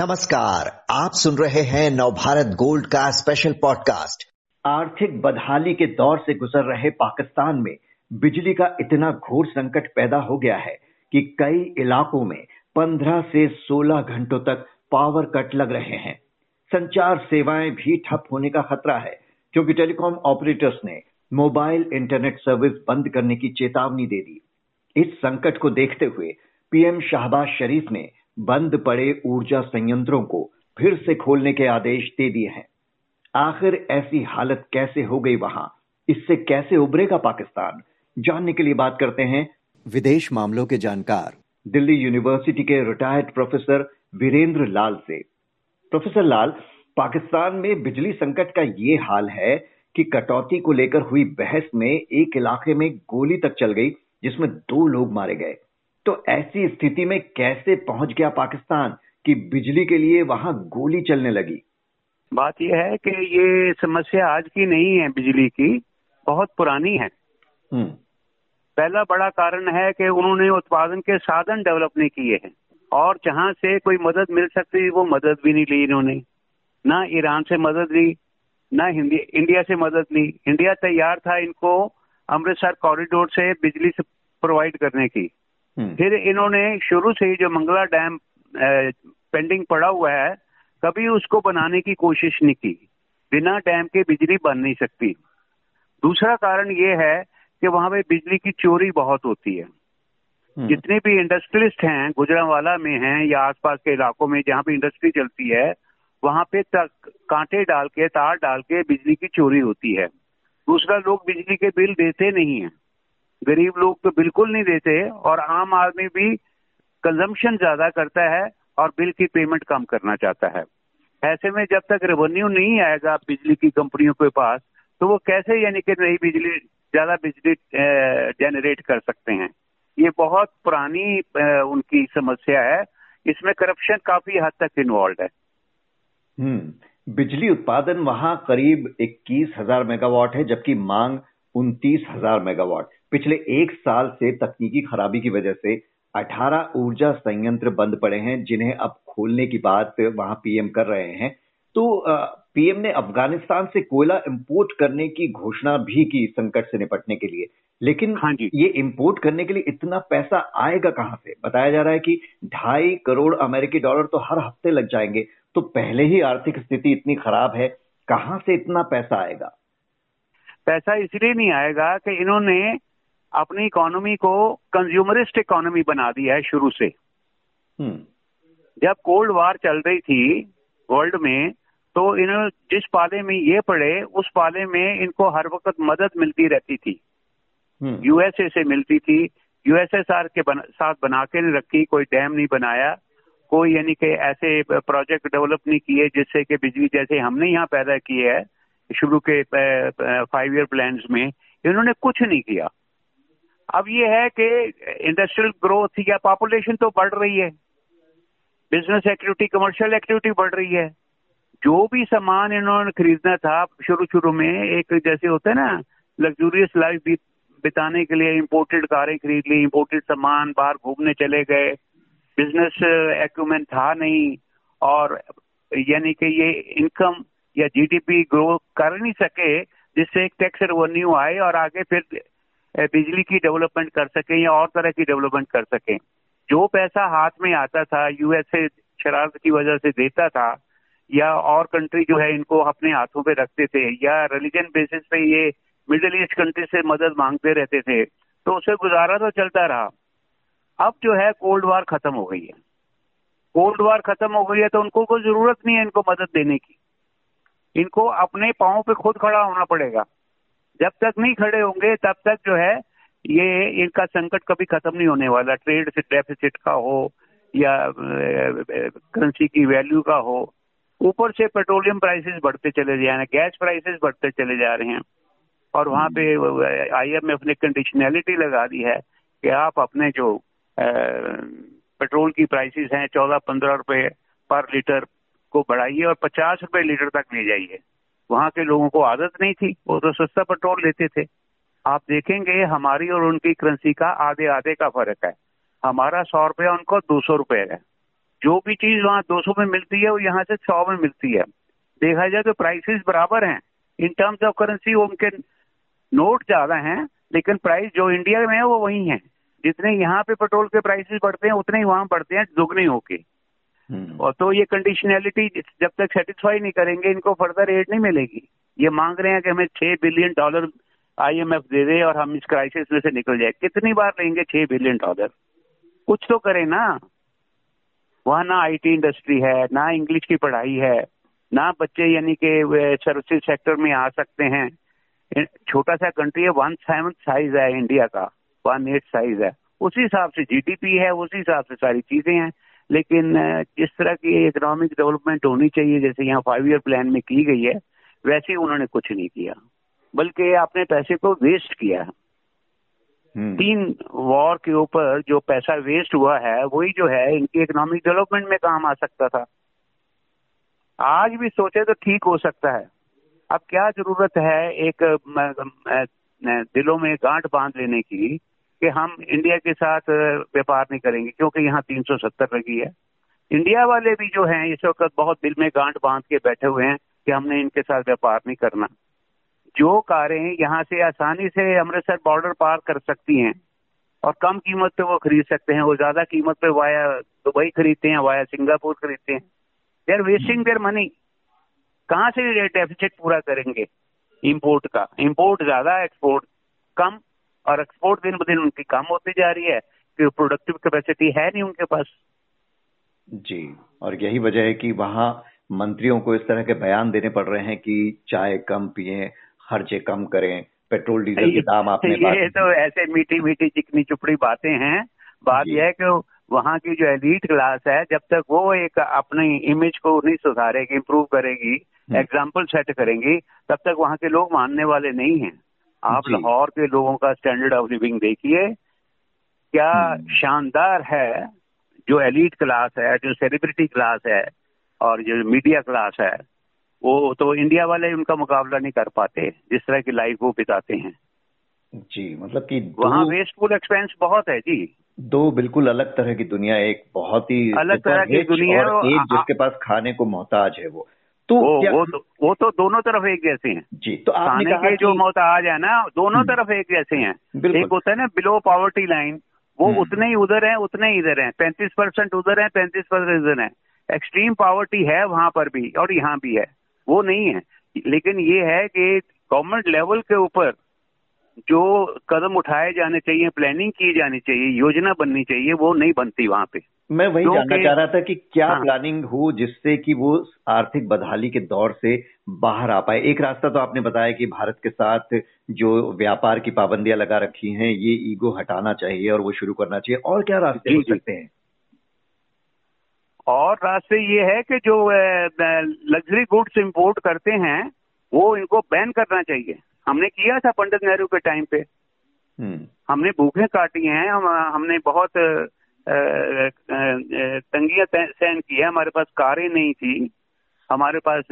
नमस्कार, आप सुन रहे हैं नवभारत गोल्ड का स्पेशल पॉडकास्ट आर्थिक बदहाली के दौर से गुजर रहे पाकिस्तान में बिजली का इतना घोर संकट पैदा हो गया है कि कई इलाकों में 15 से 16 घंटों तक पावर कट लग रहे हैं। संचार सेवाएँ भी ठप होने का खतरा है क्योंकि टेलीकॉम ऑपरेटर्स ने मोबाइल इंटरनेट सर्विस बंद करने की चेतावनी दे दी। इस संकट को देखते हुए पीएम शाहबाज शरीफ ने बंद पड़े ऊर्जा संयंत्रों को फिर से खोलने के आदेश दे दिए हैं। आखिर ऐसी हालत कैसे हो गई वहाँ? इससे कैसे उभरेगा पाकिस्तान? जानने के लिए बात करते हैं विदेश मामलों के जानकार। दिल्ली यूनिवर्सिटी के रिटायर्ड प्रोफेसर वीरेंद्र लाल से। प्रोफेसर लाल, पाकिस्तान में बिजली संकट का ये हाल है कि कटौती को लेकर हुई बहस में एक इलाके में गोली तक चल गई, जिसमें दो लोग मारे गए। तो ऐसी स्थिति में कैसे पहुँच गया पाकिस्तान कि बिजली के लिए वहाँ गोली चलने लगी? बात यह है कि ये समस्या आज की नहीं है बिजली की बहुत पुरानी है। हम्म। पहला बड़ा कारण है कि उन्होंने उत्पादन के साधन डेवलप नहीं किए हैं और जहाँ से कोई मदद मिल सकती वो मदद भी नहीं ली इन्होंने। ना ईरान से मदद ली ना हिंदी इंडिया से मदद ली। इंडिया तैयार था इनको अमृतसर कॉरिडोर से बिजली से प्रोवाइड करने की। फिर इन्होंने शुरू से ही जो मंगला डैम पेंडिंग पड़ा हुआ है कभी उसको बनाने की कोशिश नहीं की। बिना डैम के बिजली बन नहीं सकती। दूसरा कारण ये है कि वहाँ पे बिजली की चोरी बहुत होती है। हम्म, जितने भी इंडस्ट्रियलिस्ट हैं गुजरावाला में हैं या आसपास के इलाकों में जहाँ पे इंडस्ट्री चलती है वहाँ पे तक कांटे डाल के तार डाल के बिजली की चोरी होती है। दूसरा लोग बिजली के बिल देते नहीं है। गरीब लोग तो बिल्कुल नहीं देते और आम आदमी भी कंजम्पशन ज़्यादा करता है और बिल की पेमेंट कम करना चाहता है। ऐसे में जब तक रेवेन्यू नहीं आएगा बिजली की कंपनियों के पास तो वो कैसे यानी कि नई बिजली, ज़्यादा बिजली जनरेट कर सकते हैं? ये बहुत पुरानी उनकी समस्या है। इसमें करप्शन काफ़ी हद तक इन्वॉल्व है। हम्म बिजली उत्पादन वहाँ करीब इक्कीस हज़ार मेगावाट है, जबकि मांग उनतीस हज़ार मेगावाट। पिछले एक साल से तकनीकी खराबी की वजह से 18 ऊर्जा संयंत्र बंद पड़े हैं जिन्हें अब खोलने की बात वहाँ पीएम कर रहे हैं। तो पीएम ने अफ़गानिस्तान से कोयला इंपोर्ट करने की घोषणा भी की संकट से निपटने के लिए। लेकिन हाँ जी। ये इंपोर्ट करने के लिए इतना पैसा आएगा कहाँ से? बताया जा रहा है कि ढाई करोड़ अमेरिकी डॉलर तो हर हफ़्ते लग जाएँगे। तो पहले ही आर्थिक स्थिति इतनी खराब है कहाँ से इतना पैसा आएगा? पैसा इसलिए नहीं आएगा कि इन्होंने अपनी इकोनॉमी को कंज्यूमरिस्ट इकोनॉमी बना दी है शुरू से। हम्म। जब कोल्ड वार चल रही थी वर्ल्ड में तो इन्होंने जिस पाले में ये पड़े उस पाले में इनको हर वक्त मदद मिलती रहती थी। हम्म। यूएसए से मिलती थी। यूएसएसआर के बन, साथ बना के नहीं रखी कोई डैम नहीं बनाया कोई यानी कि ऐसे प्रोजेक्ट डेवलप नहीं किए जिससे कि बिजली जैसे हमने यहाँ पैदा की है। शुरू के फाइव ईयर प्लान्स में, इन्होंने कुछ नहीं किया। अब ये है कि इंडस्ट्रियल ग्रोथ या पॉपुलेशन तो बढ़ रही है। बिज़नेस एक्टिविटी कमर्शियल एक्टिविटी बढ़ रही है। जो भी सामान इन्होंने खरीदना था शुरू शुरू में, एक जैसे होता है ना लग्जूरियस लाइफ बिताने के लिए इम्पोर्टेड कारें खरीद ली इंपोर्टेड सामान बाहर घूमने चले गए। बिज़नेस एक्यूमेंट था नहीं। और यानी कि ये इनकम या जीडीपी ग्रो कर नहीं सके, जिससे एक टैक्स रेवेन्यू आए और आगे फिर बिजली की डेवलपमेंट कर सके या और तरह की डेवलपमेंट कर सके। जो पैसा हाथ में आता था यूएसए शरारत की वजह से देता था, या और कंट्री जो है इनको अपने हाथों पे रखते थे, या रिलीजन बेसिस पे ये मिडिल ईस्ट कंट्री से मदद मांगते रहते थे तो उससे गुजारा तो चलता रहा। अब जो है कोल्ड वार खत्म हो गई है। कोल्ड वार खत्म हो गई है तो उनको कोई ज़रूरत नहीं है इनको मदद देने की। इनको अपने पाँव पे खुद खड़ा होना पड़ेगा। जब तक नहीं खड़े होंगे तब तक जो है ये इनका संकट कभी खत्म नहीं होने वाला। ट्रेड से डेफिसिट का हो या करेंसी की वैल्यू का हो ऊपर से पेट्रोलियम प्राइसेस बढ़ते चले जा रहे हैं गैस प्राइसेस बढ़ते चले जा रहे हैं। और वहाँ पे आईएमएफ ने कंडीशनैलिटी लगा दी है कि आप अपने जो पेट्रोल की प्राइसेस हैं चौदह पंद्रह रुपए पर लीटर को बढ़ाइए और पचास रुपए लीटर तक ले जाइए। वहाँ के लोगों को आदत नहीं थी, वो तो सस्ता पेट्रोल लेते थे। आप देखेंगे, हमारी और उनकी करेंसी का आधे आधे का फ़र्क है। हमारा सौ रुपया, उनको दो सौ रुपये है। जो भी चीज़ वहाँ 200 में मिलती है, वो यहाँ से सौ में मिलती है। देखा जाए तो प्राइसेस बराबर हैं। इन टर्म्स ऑफ़ करेंसी वो उनके नोट ज़्यादा हैं, लेकिन प्राइस जो इंडिया में है, वो वही है। जितने यहाँ पे पेट्रोल के प्राइसेस बढ़ते हैं, उतने ही वहाँ बढ़ते हैं दुगने होके। और तो ये कंडीशनैलिटी जब तक सेटिस्फाई नहीं करेंगे, इनको फर्दर एड नहीं मिलेगी। ये मांग रहे हैं कि हमें छह बिलियन डॉलर आईएमएफ दे दे और हम इस क्राइसिस में से निकल जाए। कितनी बार लेंगे छह बिलियन डॉलर कुछ तो करें ना। वहाँ ना आईटी इंडस्ट्री है, ना इंग्लिश की पढ़ाई है, ना बच्चे यानी कि सर्विसेज़ सेक्टर में आ सकते हैं। छोटा सा कंट्री है वन सेवन साइज़ है इंडिया का वन एट साइज़ है। उसी हिसाब से जीडीपी है, उसी हिसाब से सारी चीज़ें हैं। लेकिन जिस तरह की इकोनॉमिक डेवलपमेंट होनी चाहिए जैसे यहाँ फाइव ईयर प्लान में की गई है वैसे ही उन्होंने कुछ नहीं किया। बल्कि अपने पैसे को वेस्ट किया हम्म। तीन वॉर के ऊपर जो पैसा वेस्ट हुआ है वही जो है इनकी इकोनॉमिक डेवलपमेंट में काम आ सकता था। आज भी सोचे तो ठीक हो सकता है। अब क्या ज़रूरत है एक दिलों में गांठ बाँध लेने की? कि हम इंडिया के साथ व्यापार नहीं करेंगे, क्योंकि यहाँ 370 लगी है। इंडिया वाले भी जो हैं, इस वक्त बहुत दिल में गांठ बाँध के बैठे हुए हैं कि हमने इनके साथ व्यापार नहीं करना। जो कारें यहाँ से आसानी से अमृतसर बॉर्डर पार कर सकती हैं, और कम कीमत पे वो खरीद सकते हैं, वो ज़्यादा कीमत पे वाया दुबई खरीदते हैं, वाया सिंगापुर खरीदते हैं। They are wasting their money कहाँ से डेफिसिट पूरा करेंगे? इंपोर्ट का। इंपोर्ट ज़्यादा एक्सपोर्ट कम। और एक्सपोर्ट दिन ब दिन उनकी कम होती जा रही है कि प्रोडक्टिव कैपेसिटी है नहीं उनके पास। जी और यही वजह है कि वहाँ मंत्रियों को इस तरह के बयान देने पड़ रहे हैं कि चाय कम पिए खर्चे कम करें पेट्रोल डीजल के दाम आपने ये तो ऐसे मीठी मीठी चिकनी चुपड़ी बातें हैं। बात यह है कि वहाँ की जो एलिट क्लास है जब तक वो एक अपनी इमेज को नहीं सुधारेगी इम्प्रूव करेगी एग्ज़ाम्पल हम्म। सेट करेंगी तब तक वहाँ के लोग मानने वाले नहीं हैं। आप लाहौर के लोगों का स्टैंडर्ड ऑफ़ लिविंग देखिए क्या हम्म। शानदार है जो एलिट क्लास है जो सेलिब्रिटी क्लास है और जो मीडिया क्लास है वो तो इंडिया वाले उनका मुकाबला नहीं कर पाते जिस तरह की लाइफ वो बिताते हैं। जी मतलब कि वहाँ वेस्टफुल एक्सपेंस बहुत है जी। दो बिल्कुल अलग तरह की दुनिया एक बहुत ही अलग तरह की दुनिया और एक जिसके पास खाने को मोहताज है वो। तो वो वो तो, वो तो दोनों तरफ़ एक जैसे हैं। जी तो आपने कहा के जो मोहताज है ना दोनों हम्म। तरफ़ एक जैसे हैं। एक होता है ना बिलो पॉवर्टी लाइन वो हम्म। उतने ही उधर है उतने ही इधर है। पैंतीस परसेंट उधर है पैंतीस परसेंट इधर है। एक्सट्रीम पॉवर्टी है वहाँ पर भी और यहाँ भी है। वो नहीं है। लेकिन ये है कि गवर्नमेंट लेवल के ऊपर जो कदम उठाए जाने चाहिए प्लानिंग की जानी चाहिए योजना बननी चाहिए वो नहीं बनती वहाँ पे। मैं वही जानना चाह रहा था कि क्या हाँ। प्लानिंग हो जिससे कि वो आर्थिक बदहाली के दौर से बाहर आ पाए। एक रास्ता तो आपने बताया कि भारत के साथ जो व्यापार की पाबंदियाँ लगा रखी हैं ये ईगो हटाना चाहिए और वो शुरू करना चाहिए। और क्या रास्ते हो सकते हैं? और रास्ते ये है कि जो लग्जरी गुड्स इंपोर्ट करते हैं वो इनको बैन करना चाहिए। हमने किया था पंडित नेहरू के टाइम पे। हम्म। हमने भूखें काटी हैं हम, हमने बहुत तंगियाँ सहन की है। हमारे पास कारें नहीं थी। हमारे पास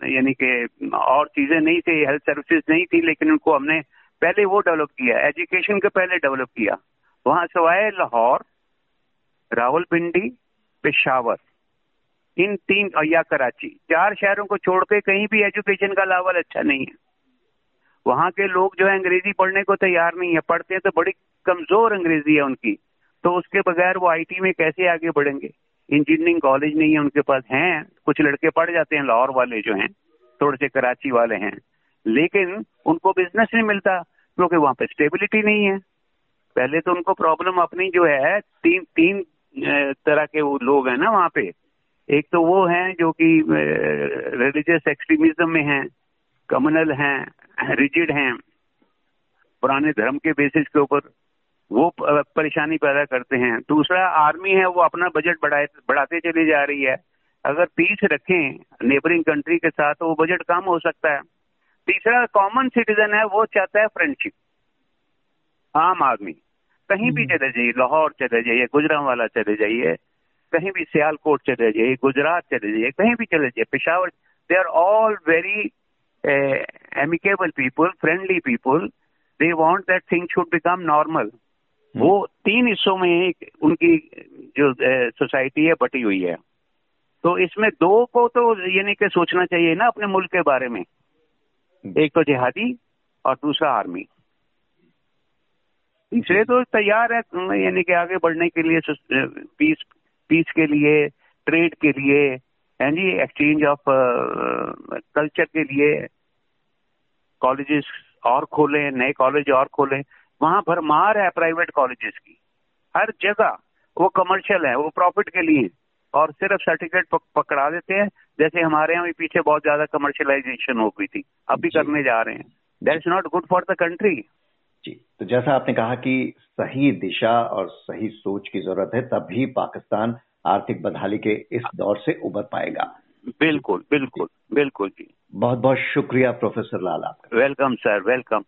यानी कि और चीज़ें नहीं थी हेल्थ सर्विसेज़ नहीं थी, लेकिन उनको हमने पहले वो डेवलप किया। एजुकेशन के पहले डेवलप किया। वहाँ सवाए लाहौर, रावलपिंडी, पेशावर। इन तीन या कराची। चार शहरों को छोड़ के कहीं भी एजुकेशन का लेवल अच्छा नहीं है। वहाँ के लोग जो है, अंग्रेज़ी पढ़ने को तैयार नहीं है। पढ़ते हैं तो बड़ी कमज़ोर अंग्रेज़ी है उनकी। तो उसके बगैर वो आईटी में कैसे आगे बढ़ेंगे? इंजीनियरिंग कॉलेज नहीं है उनके पास हैं, कुछ लड़के पढ़ जाते हैं, लाहौर वाले जो हैं, थोड़े से कराची वाले हैं। लेकिन उनको बिज़नेस नहीं मिलता, क्योंकि वहाँ पे स्टेबिलिटी नहीं है। पहले तो उनको प्रॉब्लम अपनी जो है, तीन तीन तरह के वो लोग हैं ना वहाँ पे। एक तो वो हैं जो कि रिलीजियस एक्सट्रीमिज्म में हैं कम्युनल हैं रिजिड हैं, पुराने धर्म के बेसिस के ऊपर वो परेशानी पैदा करते हैं। दूसरा आर्मी है वो अपना बजट बढ़ाए बढ़ाते चली जा रही है। अगर पीस रखें नेबरिंग कंट्री के साथ तो वो बजट कम हो सकता है। तीसरा कॉमन सिटीजन है वो चाहता है फ्रेंडशिप आम आदमी। कहीं भी हम्म। चले जाइए लाहौर चले जाइए गुजरावाला चले जाइए कहीं भी सियालकोट चले जाइए गुजरात चले जाइए कहीं भी चले जाइए Peshawar they are all very amicable people friendly people they want that thing should become normal वो तीन हिस्सों में उनकी जो सोसाइटी है, बटी हुई है। तो इसमें दो को तो यानी कि सोचना चाहिए ना अपने मुल्क के बारे में। एक तो जिहादी और दूसरा आर्मी। तीसरे तो तैयार है, यानी कि आगे बढ़ने के लिए पीस पीस के लिए, ट्रेड के लिए, है जी, एक्सचेंज ऑफ़ कल्चर के लिए। कॉलेजेस और खोले, नए कॉलेज और खोले। वहाँ भरमार है प्राइवेट कॉलेजेस की। हर जगह वो कमर्शियल है वो प्रॉफिट के लिए और सिर्फ़ सर्टिफिकेट पकड़ा देते हैं। जैसे हमारे यहाँ भी पीछे बहुत ज़्यादा कमर्शियलाइजेशन हो गई थी। अब भी करने जा रहे हैं। That is not good for the country जी तो जैसा आपने कहा कि सही दिशा और सही सोच की ज़रूरत है तभी पाकिस्तान आर्थिक बदहाली के इस दौर से उबर पाएगा। बिल्कुल बिल्कुल बिल्कुल जी। बहुत बहुत शुक्रिया प्रोफेसर लाल आपका। Welcome sir welcome